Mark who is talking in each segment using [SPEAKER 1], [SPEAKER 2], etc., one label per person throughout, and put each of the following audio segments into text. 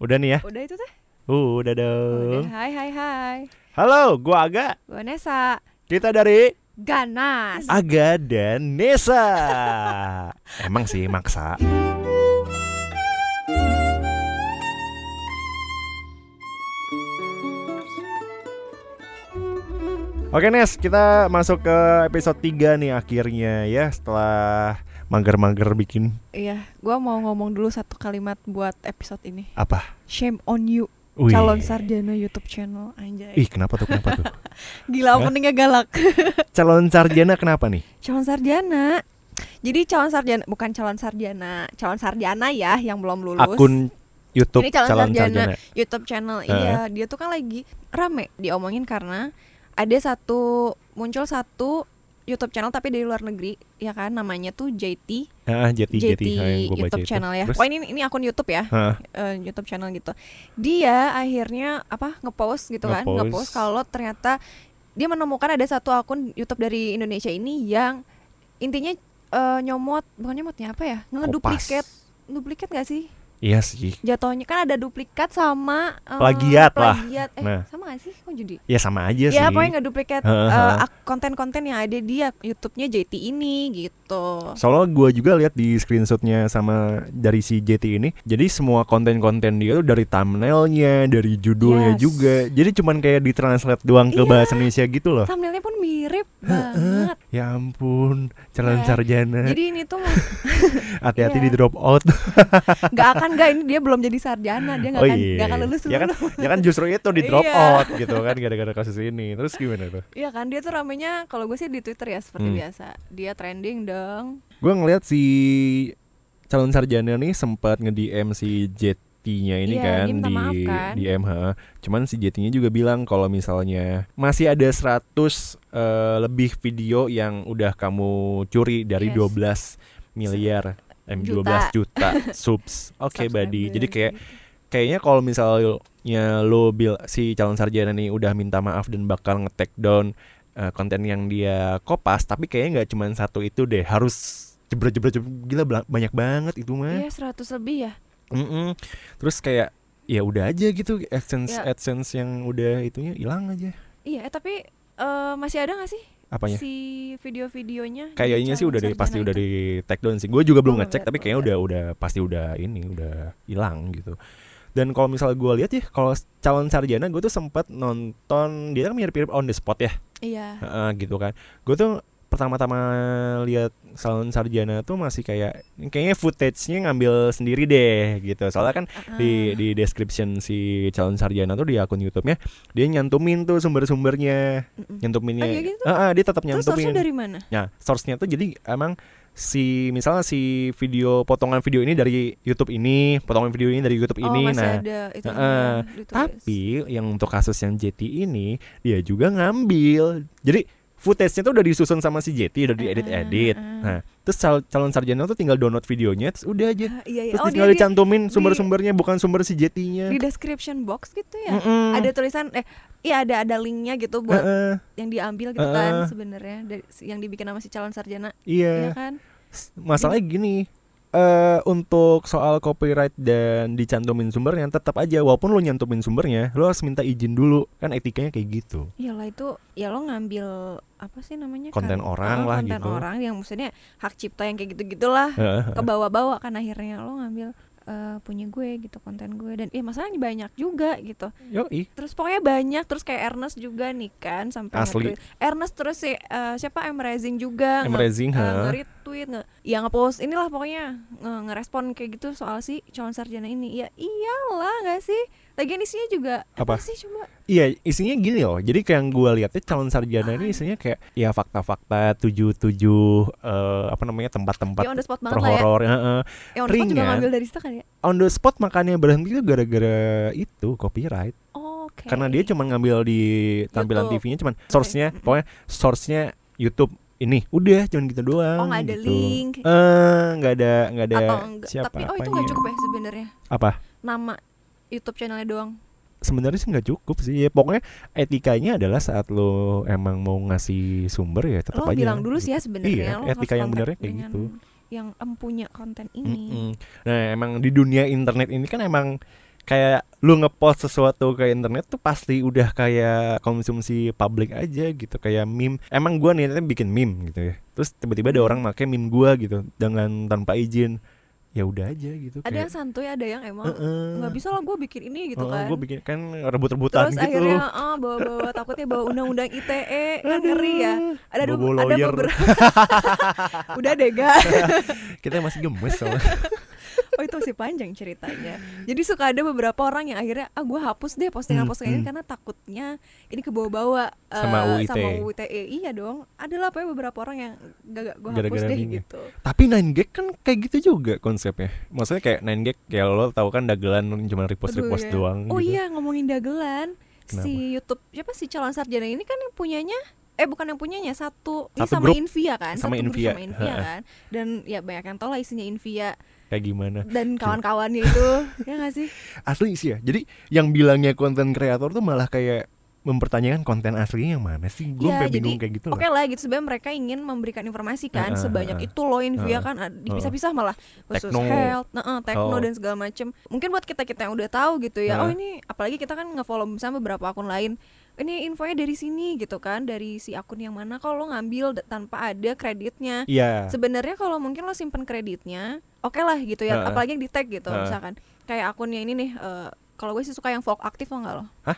[SPEAKER 1] Udah nih ya?
[SPEAKER 2] Udah itu teh?
[SPEAKER 1] Udah dong.
[SPEAKER 2] Udah. Hai hai hai.
[SPEAKER 1] Halo, gua Aga.
[SPEAKER 2] Gua Nesa.
[SPEAKER 1] Kita dari
[SPEAKER 2] Ganas.
[SPEAKER 1] Aga dan Nesa. Emang sih maksa. Oke Nes, kita masuk ke episode 3 nih akhirnya ya setelah mager-mager bikin
[SPEAKER 2] Iya, gua mau ngomong dulu satu kalimat buat episode ini.
[SPEAKER 1] apa?
[SPEAKER 2] Shame on you.
[SPEAKER 1] Wih.
[SPEAKER 2] Calon sarjana YouTube channel anjay.
[SPEAKER 1] Ih, kenapa tuh? Kenapa tuh?
[SPEAKER 2] Gila openingnya galak.
[SPEAKER 1] Calon sarjana kenapa nih?
[SPEAKER 2] calon sarjana. Jadi calon sarjana bukan calon sarjana, calon sarjana ya yang belum lulus.
[SPEAKER 1] Akun YouTube
[SPEAKER 2] Ini calon
[SPEAKER 1] calon,
[SPEAKER 2] sarjana.
[SPEAKER 1] sarjana.
[SPEAKER 2] YouTube channel.
[SPEAKER 1] Heeh.
[SPEAKER 2] Iya, dia tuh kan lagi rame diomongin karena ada satu muncul satu YouTube channel tapi dari luar negeri, ya kan namanya tuh JT
[SPEAKER 1] Ah,
[SPEAKER 2] JT
[SPEAKER 1] gua baca
[SPEAKER 2] YouTube
[SPEAKER 1] itu.
[SPEAKER 2] channel ya.
[SPEAKER 1] Terus?
[SPEAKER 2] Oh ini ini akun YouTube ya, eh, YouTube channel gitu. Dia akhirnya apa ngepost gitu kan,
[SPEAKER 1] Ngepost.
[SPEAKER 2] kalau ternyata dia menemukan ada satu akun YouTube dari Indonesia ini yang intinya eh, nyomot bukan nyomotnya apa ya, ngeduplikat, duplikat gak sih?
[SPEAKER 1] Iya sih.
[SPEAKER 2] Jatuhnya kan ada duplikat sama eh,
[SPEAKER 1] Plagiat lah.
[SPEAKER 2] plagiat. Eh
[SPEAKER 1] Nah.
[SPEAKER 2] sama gak sih? Kok jadi?
[SPEAKER 1] Ya sama aja sih.
[SPEAKER 2] Ya pokoknya ngeduplikat
[SPEAKER 1] Heeh,
[SPEAKER 2] eh,
[SPEAKER 1] heeh.
[SPEAKER 2] ak- konten-konten yang ada di YouTube-nya JT ini gitu.
[SPEAKER 1] Soalnya gue juga lihat di screenshotnya sama dari si JT ini, jadi semua konten-konten dia tuh dari thumbnailnya, dari judulnya
[SPEAKER 2] Yes.
[SPEAKER 1] juga, jadi cuman kayak ditranslate doang ke
[SPEAKER 2] Iya.
[SPEAKER 1] bahasa Indonesia gitu loh.
[SPEAKER 2] Thumbnailnya pun mirip banget.
[SPEAKER 1] Ya ampun, calon
[SPEAKER 2] Ya,
[SPEAKER 1] sarjana,
[SPEAKER 2] Jadi ini tuh
[SPEAKER 1] hati-hati
[SPEAKER 2] iya.
[SPEAKER 1] di drop out.
[SPEAKER 2] nggak akan nggak ini dia belum jadi sarjana dia nggak
[SPEAKER 1] oh
[SPEAKER 2] akan
[SPEAKER 1] iya,
[SPEAKER 2] akan lulus
[SPEAKER 1] ya kan, ya kan justru itu di drop
[SPEAKER 2] Iya.
[SPEAKER 1] out gitu kan gara-gara kasus ini. Terus gimana tuh?
[SPEAKER 2] Iya kan dia tuh ramenya kalau gue sih di Twitter ya seperti
[SPEAKER 1] Hmm.
[SPEAKER 2] biasa dia trending dong.
[SPEAKER 1] Gue ngeliat si calon sarjana nih sempat nge-DM si JT-nya ini
[SPEAKER 2] Iya,
[SPEAKER 1] kan di
[SPEAKER 2] kan.
[SPEAKER 1] di MH. Cuman si JT-nya juga bilang kalau misalnya masih ada 100 eh, lebih video yang udah kamu curi dari
[SPEAKER 2] Yes.
[SPEAKER 1] 12 miliar eh,
[SPEAKER 2] Juta.
[SPEAKER 1] 12 juta subs. Oke, buddy.
[SPEAKER 2] Subscriber
[SPEAKER 1] Jadi kayak
[SPEAKER 2] gitu.
[SPEAKER 1] kayaknya kalau misalnya lo bil si calon sarjana nih udah minta maaf dan bakal nge-take down eh, konten yang dia kopas, tapi kayaknya nggak cuma satu itu deh, harus jebret-jebret gila bela- banyak banget itu mah.
[SPEAKER 2] Iya 100 lebih ya.
[SPEAKER 1] Mm-mm. Terus kayak ya udah aja gitu AdSense
[SPEAKER 2] Ya.
[SPEAKER 1] AdSense yang udah itunya hilang aja.
[SPEAKER 2] Iya eh, tapi eh, masih ada nggak sih
[SPEAKER 1] Apanya?
[SPEAKER 2] si video-videonya?
[SPEAKER 1] Kayaknya sih udah di, pasti
[SPEAKER 2] sarjana
[SPEAKER 1] udah di take down sih. Gue juga belum
[SPEAKER 2] Oh,
[SPEAKER 1] ngecek tapi kayaknya udah udah pasti udah ini udah hilang gitu. Dan kalau misalnya gue lihat ya kalau calon sarjana gue tuh sempat nonton dia kan mirip-mirip on the spot ya,
[SPEAKER 2] Iya.
[SPEAKER 1] Heeh, gitu kan. Gue tuh pertama-tama lihat calon sarjana tuh masih kayak kayaknya footage-nya ngambil sendiri deh gitu. Soalnya kan di
[SPEAKER 2] Ah.
[SPEAKER 1] di description si calon sarjana tuh di akun YouTube-nya dia nyantumin tuh sumber-sumbernya,
[SPEAKER 2] Mm-mm.
[SPEAKER 1] nyantuminnya.
[SPEAKER 2] Oh, iya gitu?
[SPEAKER 1] Ah, ah, dia tetap
[SPEAKER 2] Terus source-nya
[SPEAKER 1] nyantumin.
[SPEAKER 2] dari mana?
[SPEAKER 1] Nah, source-nya tuh jadi emang si misalnya si video potongan video ini dari YouTube ini, potongan video ini dari YouTube
[SPEAKER 2] oh,
[SPEAKER 1] ini.
[SPEAKER 2] masih
[SPEAKER 1] Nah,
[SPEAKER 2] ada itu
[SPEAKER 1] heeh. tapi yang untuk kasus yang JT ini dia juga ngambil. Jadi footage-nya tuh udah disusun sama si JT, udah diedit-edit.
[SPEAKER 2] Ah, ah, ah.
[SPEAKER 1] Nah, terus cal- calon sarjana tuh tinggal download videonya, terus udah aja.
[SPEAKER 2] iya, iya.
[SPEAKER 1] Terus
[SPEAKER 2] Oh,
[SPEAKER 1] tinggal
[SPEAKER 2] dia di,
[SPEAKER 1] dicantumin sumber-sumbernya bukan sumber si JT-nya.
[SPEAKER 2] di description box gitu ya.
[SPEAKER 1] Mm-mm.
[SPEAKER 2] Ada tulisan eh iya ada ada linknya gitu buat
[SPEAKER 1] Heeh,
[SPEAKER 2] yang diambil gitu kan
[SPEAKER 1] Heeh.
[SPEAKER 2] sebenarnya dari yang dibikin sama si calon sarjana
[SPEAKER 1] iya.
[SPEAKER 2] ya kan
[SPEAKER 1] Masalahnya gini, eh untuk soal copyright dan dicantumin sumbernya tetap aja walaupun lo nyantumin sumbernya, lo harus minta izin dulu. Kan etikanya kayak gitu.
[SPEAKER 2] iyalah itu ya lo ngambil apa sih namanya
[SPEAKER 1] Konten
[SPEAKER 2] Kar-
[SPEAKER 1] orang
[SPEAKER 2] oh,
[SPEAKER 1] lah
[SPEAKER 2] konten
[SPEAKER 1] gitu.
[SPEAKER 2] orang yang maksudnya hak cipta yang kayak gitu gitulah ke bawah-bawah kan akhirnya lo ngambil eh, punya gue gitu konten gue dan eh masalahnya banyak juga gitu
[SPEAKER 1] Yoi.
[SPEAKER 2] terus pokoknya banyak terus kayak Ernest juga nih kan sampai
[SPEAKER 1] Asli.
[SPEAKER 2] nge-tweet. Ernest terus si eh, siapa M Rising juga
[SPEAKER 1] M. Rising,
[SPEAKER 2] nge,
[SPEAKER 1] ha.
[SPEAKER 2] Nge-retweet nge ya nge-post inilah pokoknya nge- ngerespon kayak gitu soal si calon sarjana ini ya iyalah nggak sih lagian isinya juga
[SPEAKER 1] Apa?
[SPEAKER 2] apa, sih coba
[SPEAKER 1] Iya, isinya gini loh. Jadi kayak yang gue lihatnya calon sarjana ini isinya kayak ya fakta-fakta tujuh-tujuh eh, apa namanya tempat-tempat
[SPEAKER 2] ya on the spot banget lah ya
[SPEAKER 1] heeh.
[SPEAKER 2] ya on the spot juga
[SPEAKER 1] ringan.
[SPEAKER 2] ngambil dari situ kan ya
[SPEAKER 1] On the spot makanya berhenti itu gara-gara itu copyright.
[SPEAKER 2] oke
[SPEAKER 1] Karena dia cuma ngambil di tampilan. TV-nya cuman source-nya pokoknya source-nya YouTube ini udah cuman gitu doang
[SPEAKER 2] Oh, nggak ada
[SPEAKER 1] gitu.
[SPEAKER 2] link.
[SPEAKER 1] eh nggak ada nggak ada
[SPEAKER 2] atau enggak
[SPEAKER 1] siapa
[SPEAKER 2] tapi oh itu
[SPEAKER 1] apanya.
[SPEAKER 2] nggak cukup ya sebenarnya
[SPEAKER 1] apa
[SPEAKER 2] nama YouTube channelnya doang
[SPEAKER 1] sebenarnya sih nggak cukup sih ya, pokoknya etikanya adalah saat lo emang mau ngasih sumber ya tetap
[SPEAKER 2] lo
[SPEAKER 1] aja
[SPEAKER 2] bilang dulu sih ya
[SPEAKER 1] gitu.
[SPEAKER 2] sebenarnya
[SPEAKER 1] Iya, etika yang benernya kayak gitu.
[SPEAKER 2] yang em punya konten ini
[SPEAKER 1] Mm-mm. Nah emang di dunia internet ini kan emang kayak lu ngepost sesuatu ke internet tuh pasti udah kayak konsumsi publik aja gitu kayak meme. Emang gua niatnya bikin meme gitu ya. Terus tiba-tiba ada
[SPEAKER 2] Hmm.
[SPEAKER 1] orang pakai meme gua gitu dengan tanpa izin. Ya udah aja gitu
[SPEAKER 2] ada yang santuy ada yang emang nggak bisa lah gue bikin ini gitu kan.
[SPEAKER 1] gue bikin kan rebut-rebutan
[SPEAKER 2] terus
[SPEAKER 1] gitu.
[SPEAKER 2] akhirnya oh, bawa-bawa takutnya bawa undang-undang ITE kan ngeri ya. Ada ada beberapa. Udah deh guys
[SPEAKER 1] kita masih gemes soalnya
[SPEAKER 2] oh itu masih panjang ceritanya jadi suka ada beberapa orang yang akhirnya ah gue hapus deh postingan-postingan ini
[SPEAKER 1] Hmm, hmm.
[SPEAKER 2] karena takutnya ini kebawa-bawa eh,
[SPEAKER 1] Sama UIT.
[SPEAKER 2] sama UITE iya dong ada lah pokoknya beberapa orang yang gak, gue hapus
[SPEAKER 1] Gara-gara
[SPEAKER 2] deh
[SPEAKER 1] ini.
[SPEAKER 2] gitu
[SPEAKER 1] tapi 9gag kan kayak gitu juga konsepnya maksudnya kayak 9gag ya lo tahu kan dagelan cuma repost
[SPEAKER 2] Aduh,
[SPEAKER 1] repost
[SPEAKER 2] iya.
[SPEAKER 1] doang
[SPEAKER 2] oh
[SPEAKER 1] gitu.
[SPEAKER 2] iya ngomongin dagelan
[SPEAKER 1] Kenapa?
[SPEAKER 2] si YouTube siapa sih calon sarjana ini kan yang punyanya eh bukan yang punyanya satu, ini
[SPEAKER 1] Satu
[SPEAKER 2] sama
[SPEAKER 1] grup.
[SPEAKER 2] Invia kan
[SPEAKER 1] Sama
[SPEAKER 2] satu
[SPEAKER 1] Invia.
[SPEAKER 2] sama Invia kan dan ya banyak yang tau lah isinya Invia
[SPEAKER 1] kayak gimana
[SPEAKER 2] dan kawan-kawannya itu ya gak sih
[SPEAKER 1] asli sih ya jadi yang bilangnya konten kreator tuh malah kayak mempertanyakan konten aslinya yang mana sih gue
[SPEAKER 2] Ya,
[SPEAKER 1] bingung kayak gitu
[SPEAKER 2] Oke
[SPEAKER 1] loh
[SPEAKER 2] lah gitu sebenarnya mereka ingin memberikan informasi kan
[SPEAKER 1] Heeh,
[SPEAKER 2] sebanyak
[SPEAKER 1] heeh.
[SPEAKER 2] itu loh Invia
[SPEAKER 1] Heeh,
[SPEAKER 2] kan dipisah-pisah malah khusus
[SPEAKER 1] Tekno.
[SPEAKER 2] health, nah, eh, tekno
[SPEAKER 1] Oh.
[SPEAKER 2] dan segala macem. Mungkin buat kita kita yang udah tahu gitu ya. Oh
[SPEAKER 1] Heeh.
[SPEAKER 2] ini apalagi kita kan nge-follow misalnya beberapa akun lain. Ini infonya dari sini gitu kan, dari si akun yang mana kalau lo ngambil tanpa ada kreditnya.
[SPEAKER 1] iya
[SPEAKER 2] Sebenarnya kalau mungkin lo simpen kreditnya, oke lah gitu ya.
[SPEAKER 1] Heeh.
[SPEAKER 2] Apalagi yang di tag gitu
[SPEAKER 1] Heeh.
[SPEAKER 2] misalkan. Kayak akunnya ini nih. eh, kalau gue sih suka yang folk aktif tau gak lo?
[SPEAKER 1] Hah?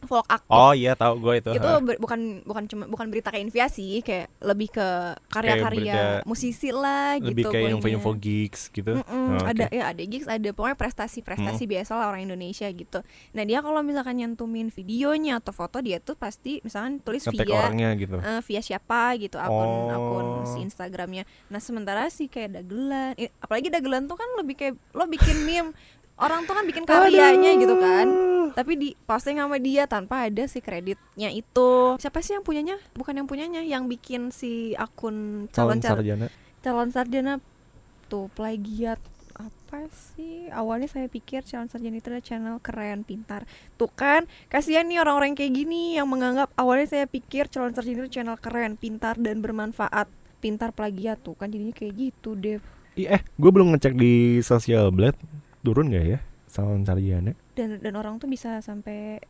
[SPEAKER 2] Folk aktif
[SPEAKER 1] oh iya tahu gue itu.
[SPEAKER 2] Itu ber- bukan bukan cuma bukan berita kayak Invia sih kayak lebih ke karya-karya musisi lah
[SPEAKER 1] lebih
[SPEAKER 2] gitu
[SPEAKER 1] kayak
[SPEAKER 2] pokoknya.
[SPEAKER 1] info-info gigs gitu.
[SPEAKER 2] Mm-mm,
[SPEAKER 1] Oh, oke.
[SPEAKER 2] ada ya ada gigs ada pokoknya prestasi-prestasi biasa lah orang Indonesia gitu. Nah dia kalau misalkan nyantumin videonya atau foto dia tuh pasti misalkan tulis
[SPEAKER 1] ngetek
[SPEAKER 2] via
[SPEAKER 1] orangnya gitu.
[SPEAKER 2] eh, via siapa gitu akun
[SPEAKER 1] Oh.
[SPEAKER 2] akun si Instagramnya. Nah sementara sih kayak dagelan eh, apalagi dagelan tuh kan lebih kayak lo bikin meme orang tuh kan bikin karyanya gitu kan. Tapi di posting sama dia tanpa ada si kreditnya itu. Siapa sih yang punyanya? Bukan yang punyanya yang bikin si akun calon
[SPEAKER 1] calon
[SPEAKER 2] car-
[SPEAKER 1] sarjana.
[SPEAKER 2] calon sarjana tuh plagiat. Apa sih? Awalnya saya pikir calon sarjana itu adalah channel keren pintar. Tuh kan kasihan nih orang-orang kayak gini yang menganggap awalnya saya pikir calon sarjana itu channel keren pintar dan bermanfaat. Pintar plagiat tuh kan jadinya kayak gitu deh
[SPEAKER 1] Ih, eh gue belum ngecek di sosial blade turun gak ya calon sarjana
[SPEAKER 2] dan dan orang tuh bisa sampai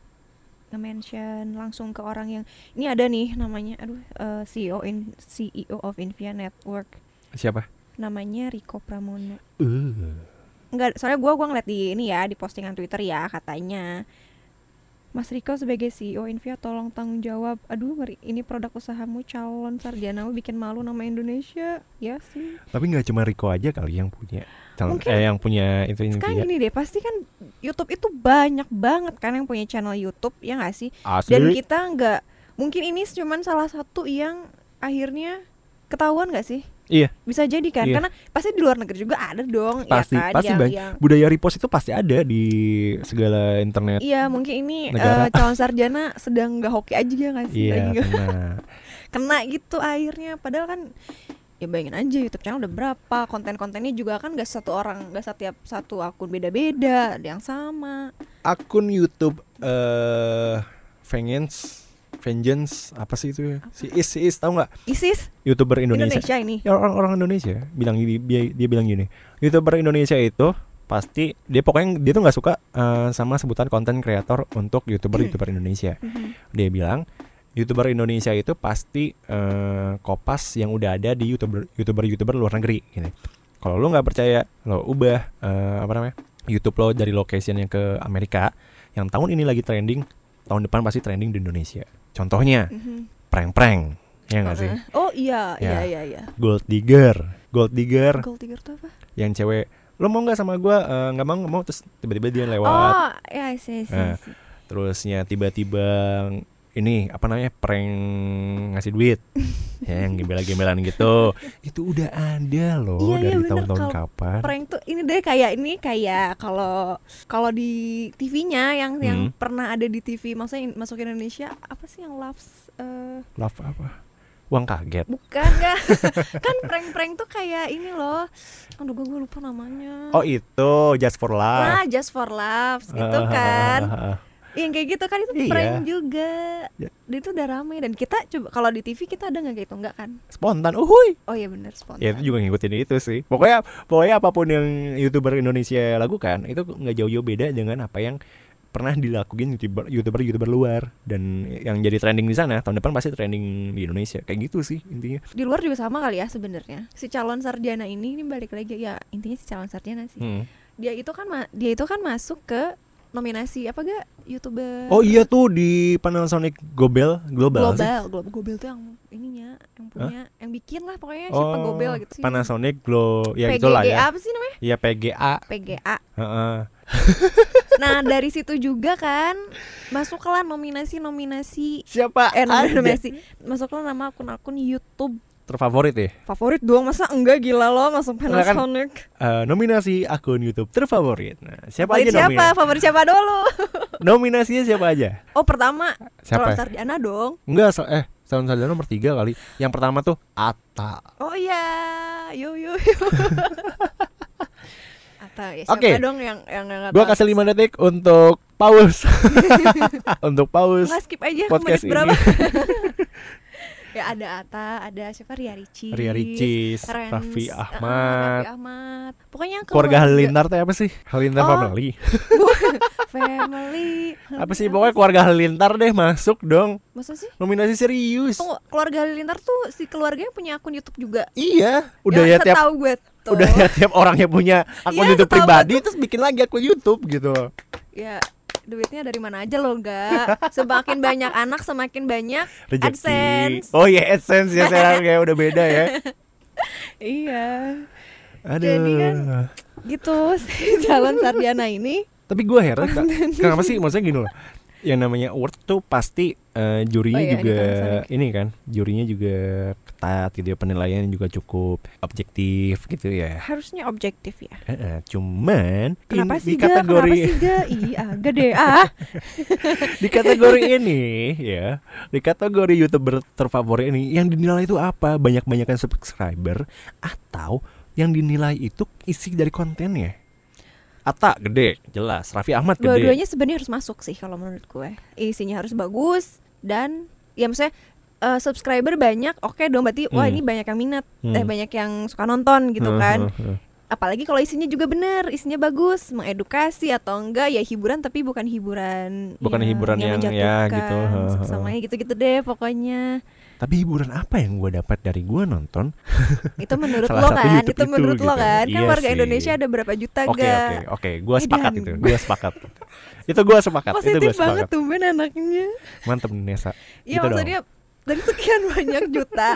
[SPEAKER 2] nge-mention langsung ke orang yang ini ada nih namanya aduh eh, CEO in CEO of Invia Network.
[SPEAKER 1] Siapa?
[SPEAKER 2] Namanya Rico Pramono.
[SPEAKER 1] Uh
[SPEAKER 2] Enggak, soalnya gua gua ngeliat di ini ya di postingan Twitter ya katanya Mas Riko sebagai CEO Invia tolong tanggung jawab. Aduh, ngeri. Ini produk usahamu calon sarjana bikin malu nama Indonesia. Ya sih.
[SPEAKER 1] tapi nggak cuma Rico aja kali yang punya calon
[SPEAKER 2] Mungkin-
[SPEAKER 1] eh yang punya itu
[SPEAKER 2] Sekarang
[SPEAKER 1] Invia
[SPEAKER 2] gini deh, pasti kan YouTube itu banyak banget kan yang punya channel YouTube, ya nggak sih?
[SPEAKER 1] asli
[SPEAKER 2] Dan kita nggak mungkin ini cuman salah satu yang akhirnya ketahuan nggak sih?
[SPEAKER 1] Iya
[SPEAKER 2] Bisa jadi kan?
[SPEAKER 1] Iya.
[SPEAKER 2] Karena pasti di luar negeri juga ada dong,
[SPEAKER 1] Pasti,
[SPEAKER 2] ya kan?
[SPEAKER 1] pasti
[SPEAKER 2] yang,
[SPEAKER 1] banyak.
[SPEAKER 2] yang
[SPEAKER 1] budaya repost itu pasti ada di segala internet
[SPEAKER 2] Iya mungkin ini
[SPEAKER 1] Negara.
[SPEAKER 2] eh, calon sarjana sedang nggak hoki aja ya nggak sih?
[SPEAKER 1] iya kena
[SPEAKER 2] kena gitu akhirnya. Padahal kan ya bayangin aja YouTube channel udah berapa konten-kontennya juga kan gak satu orang gak setiap satu akun beda-beda ada yang sama
[SPEAKER 1] akun YouTube eh Vengeance Vengeance apa sih itu ya? Si Is, si Is tahu nggak?
[SPEAKER 2] ISIS
[SPEAKER 1] YouTuber
[SPEAKER 2] Indonesia,
[SPEAKER 1] Indonesia.
[SPEAKER 2] ini
[SPEAKER 1] Ya orang-orang Indonesia bilang gini, dia, dia bilang gini. YouTuber Indonesia itu pasti dia pokoknya dia tuh nggak suka eh, sama sebutan konten kreator untuk YouTuber-YouTuber Indonesia.
[SPEAKER 2] Mhm.
[SPEAKER 1] Dia bilang YouTuber Indonesia itu pasti eh, kopas yang udah ada di YouTuber YouTuber-YouTuber luar negeri gitu. Kalau lo nggak percaya, lo ubah eh, apa namanya? YouTube lo dari location yang ke Amerika yang tahun ini lagi trending, tahun depan pasti trending di Indonesia. Contohnya
[SPEAKER 2] Mhm.
[SPEAKER 1] prank-prank. Ya nggak sih?
[SPEAKER 2] Heeh. Oh iya iya
[SPEAKER 1] Ya.
[SPEAKER 2] iya iya
[SPEAKER 1] Gold digger, gold digger
[SPEAKER 2] Gold digger tuh apa?
[SPEAKER 1] yang cewek lo mau nggak sama gua Eh, nggak mau nggak mau terus tiba-tiba dia lewat
[SPEAKER 2] Oh ya sih sih
[SPEAKER 1] Eh.
[SPEAKER 2] sih.
[SPEAKER 1] terusnya tiba-tiba ini apa namanya prank ngasih duit. Ya yang gembel-gembelan gitu. Itu udah ada loh
[SPEAKER 2] Iya, iya,
[SPEAKER 1] dari
[SPEAKER 2] bener.
[SPEAKER 1] tahun-tahun kapan.
[SPEAKER 2] Prank tuh ini deh kayak ini kayak kalau kalau di TV-nya yang yang
[SPEAKER 1] Hmm.
[SPEAKER 2] pernah ada di TV maksudnya in- masuk ke Indonesia apa sih yang loves eh,
[SPEAKER 1] love apa? Uang kaget.
[SPEAKER 2] Bukan kan Kan prank-prank tuh kayak ini loh. Aduh gue, lupa namanya.
[SPEAKER 1] Oh itu just for
[SPEAKER 2] Nah
[SPEAKER 1] love
[SPEAKER 2] Just for Laughs Itu
[SPEAKER 1] Ah,
[SPEAKER 2] kan.
[SPEAKER 1] ah, ah, ah.
[SPEAKER 2] Yang kayak gitu kan itu
[SPEAKER 1] Iya.
[SPEAKER 2] prank juga
[SPEAKER 1] Ya.
[SPEAKER 2] Itu udah rame dan kita coba kalau di TV kita ada nggak kayak itu nggak kan
[SPEAKER 1] Spontan, uhuy.
[SPEAKER 2] oh iya bener spontan
[SPEAKER 1] Ya itu juga ngikutin itu sih. Pokoknya pokoknya apa pun yang youtuber Indonesia lakukan itu nggak jauh-jauh beda dengan apa yang pernah dilakuin youtuber youtuber youtuber luar dan yang jadi trending di sana tahun depan pasti trending di Indonesia kayak gitu sih intinya.
[SPEAKER 2] di luar juga sama kali ya sebenarnya si calon sarjana ini ini balik lagi ya intinya si calon sarjana sih
[SPEAKER 1] Hmm.
[SPEAKER 2] dia itu kan dia itu kan masuk ke nominasi apa gak? Youtuber.
[SPEAKER 1] Oh iya tuh di Panasonic Global Global,
[SPEAKER 2] global global global tuh yang ininya yang punya yang bikin lah pokoknya siapa
[SPEAKER 1] Oh,
[SPEAKER 2] gobel gitu sih.
[SPEAKER 1] Panasonic Glo ya
[SPEAKER 2] PGA
[SPEAKER 1] itulah ya.
[SPEAKER 2] apa sih namanya?
[SPEAKER 1] Ya PGA.
[SPEAKER 2] PGA
[SPEAKER 1] Heeh.
[SPEAKER 2] nah dari situ juga kan masuklah nominasi nominasi
[SPEAKER 1] Siapa?
[SPEAKER 2] eh nominasi masuklah nama akun-akun YouTube
[SPEAKER 1] Terfavorit ya.
[SPEAKER 2] favorit dong masa enggak gila lo masuk
[SPEAKER 1] kan?
[SPEAKER 2] Panasonic
[SPEAKER 1] Eh, nominasi akun YouTube terfavorit. Nah, siapa
[SPEAKER 2] favorit
[SPEAKER 1] aja
[SPEAKER 2] siapa
[SPEAKER 1] nominasi?
[SPEAKER 2] favorit siapa dulu
[SPEAKER 1] Nominasinya siapa aja?
[SPEAKER 2] oh pertama
[SPEAKER 1] Siapa?
[SPEAKER 2] calon sarjana dong
[SPEAKER 1] Enggak, eh tahun sarjana nomor tiga kali. Yang pertama tuh Ata.
[SPEAKER 2] oh iya yo yo yo Atau ya siapa
[SPEAKER 1] Oke.
[SPEAKER 2] dong yang yang nggak
[SPEAKER 1] Gua kasih 5 detik untuk pause. untuk pause
[SPEAKER 2] Nggak, skip aja
[SPEAKER 1] podcast
[SPEAKER 2] menit berapa
[SPEAKER 1] ini.
[SPEAKER 2] Ya ada Ata ada siapa Ria Ricis
[SPEAKER 1] Ria Ricis,
[SPEAKER 2] Rens,
[SPEAKER 1] Raffi
[SPEAKER 2] eh,
[SPEAKER 1] Ahmad.
[SPEAKER 2] Raffi Ahmad pokoknya yang
[SPEAKER 1] Keluarga Halilintar teh apa sih? Halilintar
[SPEAKER 2] Oh.
[SPEAKER 1] family.
[SPEAKER 2] family
[SPEAKER 1] Apa sih pokoknya keluarga Halilintar deh masuk dong.
[SPEAKER 2] masa sih
[SPEAKER 1] Nominasi serius.
[SPEAKER 2] Tunggu, keluarga Halilintar tuh si keluarganya punya akun YouTube juga
[SPEAKER 1] Iya, udah ya, tiap
[SPEAKER 2] tahu gue tuh
[SPEAKER 1] udah ya tiap orangnya punya akun
[SPEAKER 2] Iya,
[SPEAKER 1] YouTube pribadi terus bikin lagi akun YouTube gitu.
[SPEAKER 2] ya duitnya dari mana aja loh enggak semakin banyak anak semakin banyak
[SPEAKER 1] Rezeki.
[SPEAKER 2] AdSense
[SPEAKER 1] Oh iya AdSense ya sekarang kayak udah beda ya.
[SPEAKER 2] iya
[SPEAKER 1] Aduh.
[SPEAKER 2] Jadi kan, gitu si calon sarjana ini
[SPEAKER 1] Tapi gue heran kenapa sih maksudnya gini loh. Yang namanya award tuh pasti eh, jurinya
[SPEAKER 2] Oh iya,
[SPEAKER 1] juga
[SPEAKER 2] Panasonic.
[SPEAKER 1] ini kan, jurinya juga ketat gitu ya, penilaian juga cukup objektif gitu ya.
[SPEAKER 2] harusnya objektif ya
[SPEAKER 1] Eh, eh, cuman
[SPEAKER 2] kenapa sih
[SPEAKER 1] di kategori
[SPEAKER 2] kenapa sih ga ih agak deh ah
[SPEAKER 1] di kategori ini ya, di kategori youtuber terfavorit ini yang dinilai itu apa? Banyak-banyakan subscriber atau yang dinilai itu isi dari kontennya? Ata gede, jelas. Raffi Ahmad gede.
[SPEAKER 2] dua-duanya sebenarnya harus masuk sih kalau menurut gue isinya harus bagus dan ya maksudnya eh, subscriber banyak oke dong berarti wah
[SPEAKER 1] Hmm.
[SPEAKER 2] ini banyak yang minat
[SPEAKER 1] Hmm.
[SPEAKER 2] eh banyak yang suka nonton gitu
[SPEAKER 1] Hmm,
[SPEAKER 2] kan
[SPEAKER 1] hmm, hmm.
[SPEAKER 2] apalagi kalau isinya juga bener isinya bagus mengedukasi atau enggak ya hiburan tapi bukan hiburan
[SPEAKER 1] Bukan hiburan yang- ya, gitu,
[SPEAKER 2] menjatuhkan,
[SPEAKER 1] heeh.
[SPEAKER 2] samanya gitu-gitu deh pokoknya
[SPEAKER 1] Tapi hiburan apa yang gue dapat dari gue nonton?
[SPEAKER 2] itu menurut
[SPEAKER 1] Salah
[SPEAKER 2] lo kan
[SPEAKER 1] YouTube
[SPEAKER 2] itu
[SPEAKER 1] itu
[SPEAKER 2] menurut lo
[SPEAKER 1] gitu.
[SPEAKER 2] kan kan
[SPEAKER 1] Iya
[SPEAKER 2] warga
[SPEAKER 1] sih.
[SPEAKER 2] Indonesia ada berapa juta
[SPEAKER 1] Oke
[SPEAKER 2] ga
[SPEAKER 1] oke oke, gue sepakat
[SPEAKER 2] Edan.
[SPEAKER 1] itu, gue sepakat. itu gue sepakat, itu gue
[SPEAKER 2] positif
[SPEAKER 1] sepakat.
[SPEAKER 2] banget tuh ben anaknya
[SPEAKER 1] Mantep nih Nesa.
[SPEAKER 2] Iya
[SPEAKER 1] Gitu dong.
[SPEAKER 2] maksudnya dari sekian banyak juta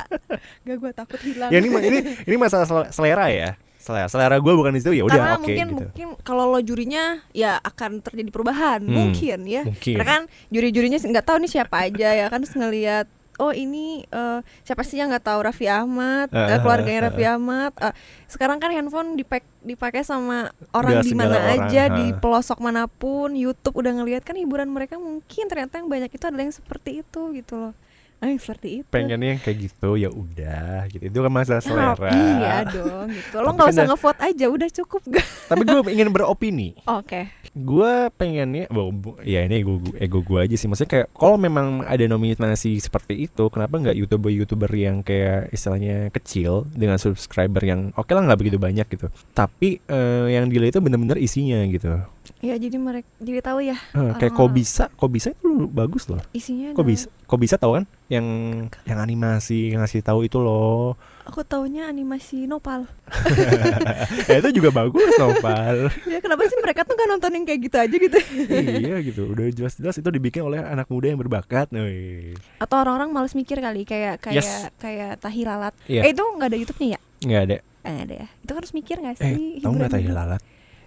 [SPEAKER 2] Gak gue takut hilang
[SPEAKER 1] Ya ini ini ini masalah sel- selera ya. Selera, selera gue bukan di situ ya udah oke
[SPEAKER 2] mungkin
[SPEAKER 1] gitu.
[SPEAKER 2] mungkin kalau lo jurinya ya akan terjadi perubahan
[SPEAKER 1] Hmm,
[SPEAKER 2] mungkin ya
[SPEAKER 1] mungkin.
[SPEAKER 2] karena kan juri-jurinya nggak tahu nih siapa aja ya kan terus ngelihat oh ini eh, siapa sih yang nggak tahu Raffi Ahmad eh,
[SPEAKER 1] Ah,
[SPEAKER 2] keluarganya Raffi Ahmad? Eh, sekarang kan handphone dipak dipakai sama orang di mana aja
[SPEAKER 1] ha.
[SPEAKER 2] di pelosok mana pun YouTube udah ngelihat kan hiburan mereka mungkin ternyata yang banyak itu adalah yang seperti itu gitu loh yang seperti itu.
[SPEAKER 1] Pengennya yang kayak gitu ya udah gitu. Itu kan masalah
[SPEAKER 2] Ya,
[SPEAKER 1] selera.
[SPEAKER 2] iya dong gitu. Lo nggak
[SPEAKER 1] kan
[SPEAKER 2] usah ngevote aja udah cukup gak?
[SPEAKER 1] Tapi gue ingin beropini.
[SPEAKER 2] oke.
[SPEAKER 1] Gue pengennya ya ini ego ego gue aja sih. Maksudnya kayak kalau memang ada nominasi seperti itu kenapa nggak youtuber youtuber yang kayak istilahnya kecil dengan subscriber yang oke lah nggak begitu banyak gitu. Tapi eh, yang delay itu bener-bener isinya gitu
[SPEAKER 2] ya jadi mereka jadi tahu ya
[SPEAKER 1] Eh, kayak kok bisa kok bisa itu bagus loh
[SPEAKER 2] isinya
[SPEAKER 1] kok bisa kok bisa tahu kan yang yang animasi yang ngasih tahu itu loh
[SPEAKER 2] Aku taunya animasi Nopal.
[SPEAKER 1] ya itu juga bagus Nopal
[SPEAKER 2] ya kenapa sih mereka tuh gak nonton yang kayak gitu aja gitu?
[SPEAKER 1] iya gitu udah jelas-jelas itu dibikin oleh anak muda yang berbakat Wih.
[SPEAKER 2] Atau orang-orang males mikir kali kayak kayak
[SPEAKER 1] Yes.
[SPEAKER 2] kayak tahi lalat.
[SPEAKER 1] Iya.
[SPEAKER 2] Eh itu nggak ada YouTube-nya ya?
[SPEAKER 1] nggak ada
[SPEAKER 2] Eh, nggak ada ya. Itu harus mikir gak
[SPEAKER 1] eh
[SPEAKER 2] sih?
[SPEAKER 1] tahu nggak lalat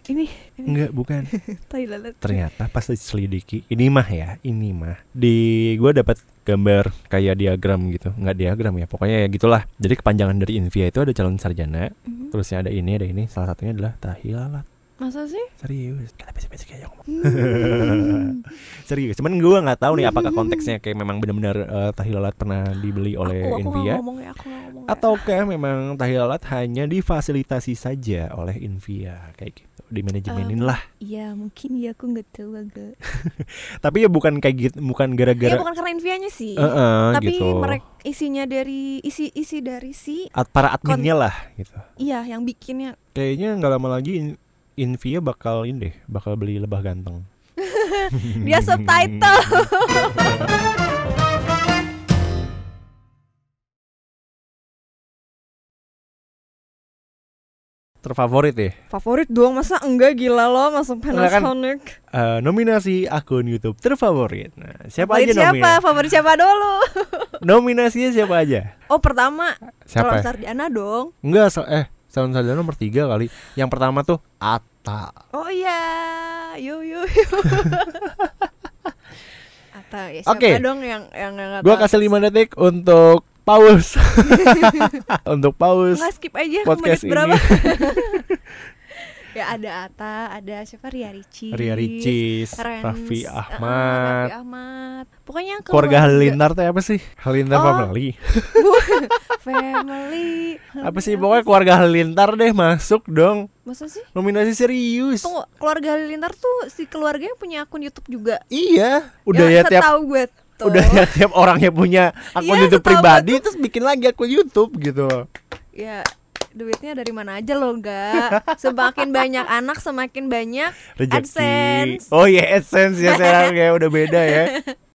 [SPEAKER 2] Ini, ini
[SPEAKER 1] Enggak, bukan.
[SPEAKER 2] lalat.
[SPEAKER 1] Ternyata pas diselidiki, ini mah ya, ini mah. Di gua dapat gambar kayak diagram gitu. Enggak diagram ya, pokoknya ya gitulah. Jadi kepanjangan dari Invia itu ada calon sarjana,
[SPEAKER 2] Mhm.
[SPEAKER 1] terusnya ada ini, ada ini. Salah satunya adalah tahi lalat.
[SPEAKER 2] Masa sih?
[SPEAKER 1] Serius. Kita besok-besok aja ngomong.
[SPEAKER 2] Hmm.
[SPEAKER 1] Serius. Cuman gue nggak tahu nih apakah konteksnya kayak memang benar-benar eh, tahi lalat pernah dibeli oleh
[SPEAKER 2] aku, aku
[SPEAKER 1] Invia
[SPEAKER 2] ngomong ya, aku ngomong ya.
[SPEAKER 1] ataukah memang tahi lalat hanya difasilitasi saja oleh Invia kayak gitu. Dimanajemenin
[SPEAKER 2] Um,
[SPEAKER 1] lah.
[SPEAKER 2] Iya mungkin ya aku nggak tahu agak.
[SPEAKER 1] Tapi ya bukan kayak gitu, bukan
[SPEAKER 2] Ya
[SPEAKER 1] gara-gara
[SPEAKER 2] bukan karena Invianya sih.
[SPEAKER 1] Eh, eh,
[SPEAKER 2] tapi
[SPEAKER 1] gitu.
[SPEAKER 2] mereka isinya dari isi isi dari si
[SPEAKER 1] At- para adminnya lah gitu.
[SPEAKER 2] iya yang bikinnya
[SPEAKER 1] Kayaknya nggak lama lagi Invia bakal ini deh, bakal beli lebah ganteng.
[SPEAKER 2] dia subtitle.
[SPEAKER 1] Terfavorit ya.
[SPEAKER 2] Favorit dong masa enggak gila lo masuk
[SPEAKER 1] kan?
[SPEAKER 2] Panasonic.
[SPEAKER 1] Eh, nominasi akun YouTube terfavorit. Nah, siapa
[SPEAKER 2] Favorit
[SPEAKER 1] aja
[SPEAKER 2] siapa?
[SPEAKER 1] nominasi?
[SPEAKER 2] Favorit siapa dulu?
[SPEAKER 1] Nominasinya siapa aja?
[SPEAKER 2] Oh pertama
[SPEAKER 1] Siapa?
[SPEAKER 2] Calon Sarjana dong.
[SPEAKER 1] Enggak, so- eh Salon Sarjana nomor tiga kali. Yang pertama tuh Ata.
[SPEAKER 2] Oh iya, yo yo yo. Atau ya siapa
[SPEAKER 1] Oke.
[SPEAKER 2] dong yang yang nggak
[SPEAKER 1] Gua kasih 5 detik untuk pause. untuk pause
[SPEAKER 2] Nggak skip aja
[SPEAKER 1] podcast
[SPEAKER 2] menit berapa? ya ada Ata, ada siapa Ria Ricis.
[SPEAKER 1] Ria Ricis, Raffi
[SPEAKER 2] eh,
[SPEAKER 1] Ahmad.
[SPEAKER 2] Raffi Ahmad. Pokoknya
[SPEAKER 1] Keluarga Halilintar tuh apa sih? Halilintar
[SPEAKER 2] Oh.
[SPEAKER 1] family.
[SPEAKER 2] Family.
[SPEAKER 1] Apa sih pokoknya keluarga Halilintar deh masuk dong.
[SPEAKER 2] Masa sih?
[SPEAKER 1] Nominasi serius.
[SPEAKER 2] Tunggu, keluarga Halilintar tuh si keluarganya punya akun YouTube juga.
[SPEAKER 1] Iya, udah ya, tiap
[SPEAKER 2] setahu gue tuh.
[SPEAKER 1] udah ya tiap orangnya punya akun
[SPEAKER 2] Iya,
[SPEAKER 1] YouTube pribadi terus bikin lagi akun YouTube gitu.
[SPEAKER 2] Ya duitnya dari mana aja loh enggak Semakin banyak anak semakin banyak
[SPEAKER 1] Rezeki.
[SPEAKER 2] AdSense
[SPEAKER 1] Oh iya AdSense ya sekarang ya udah beda ya.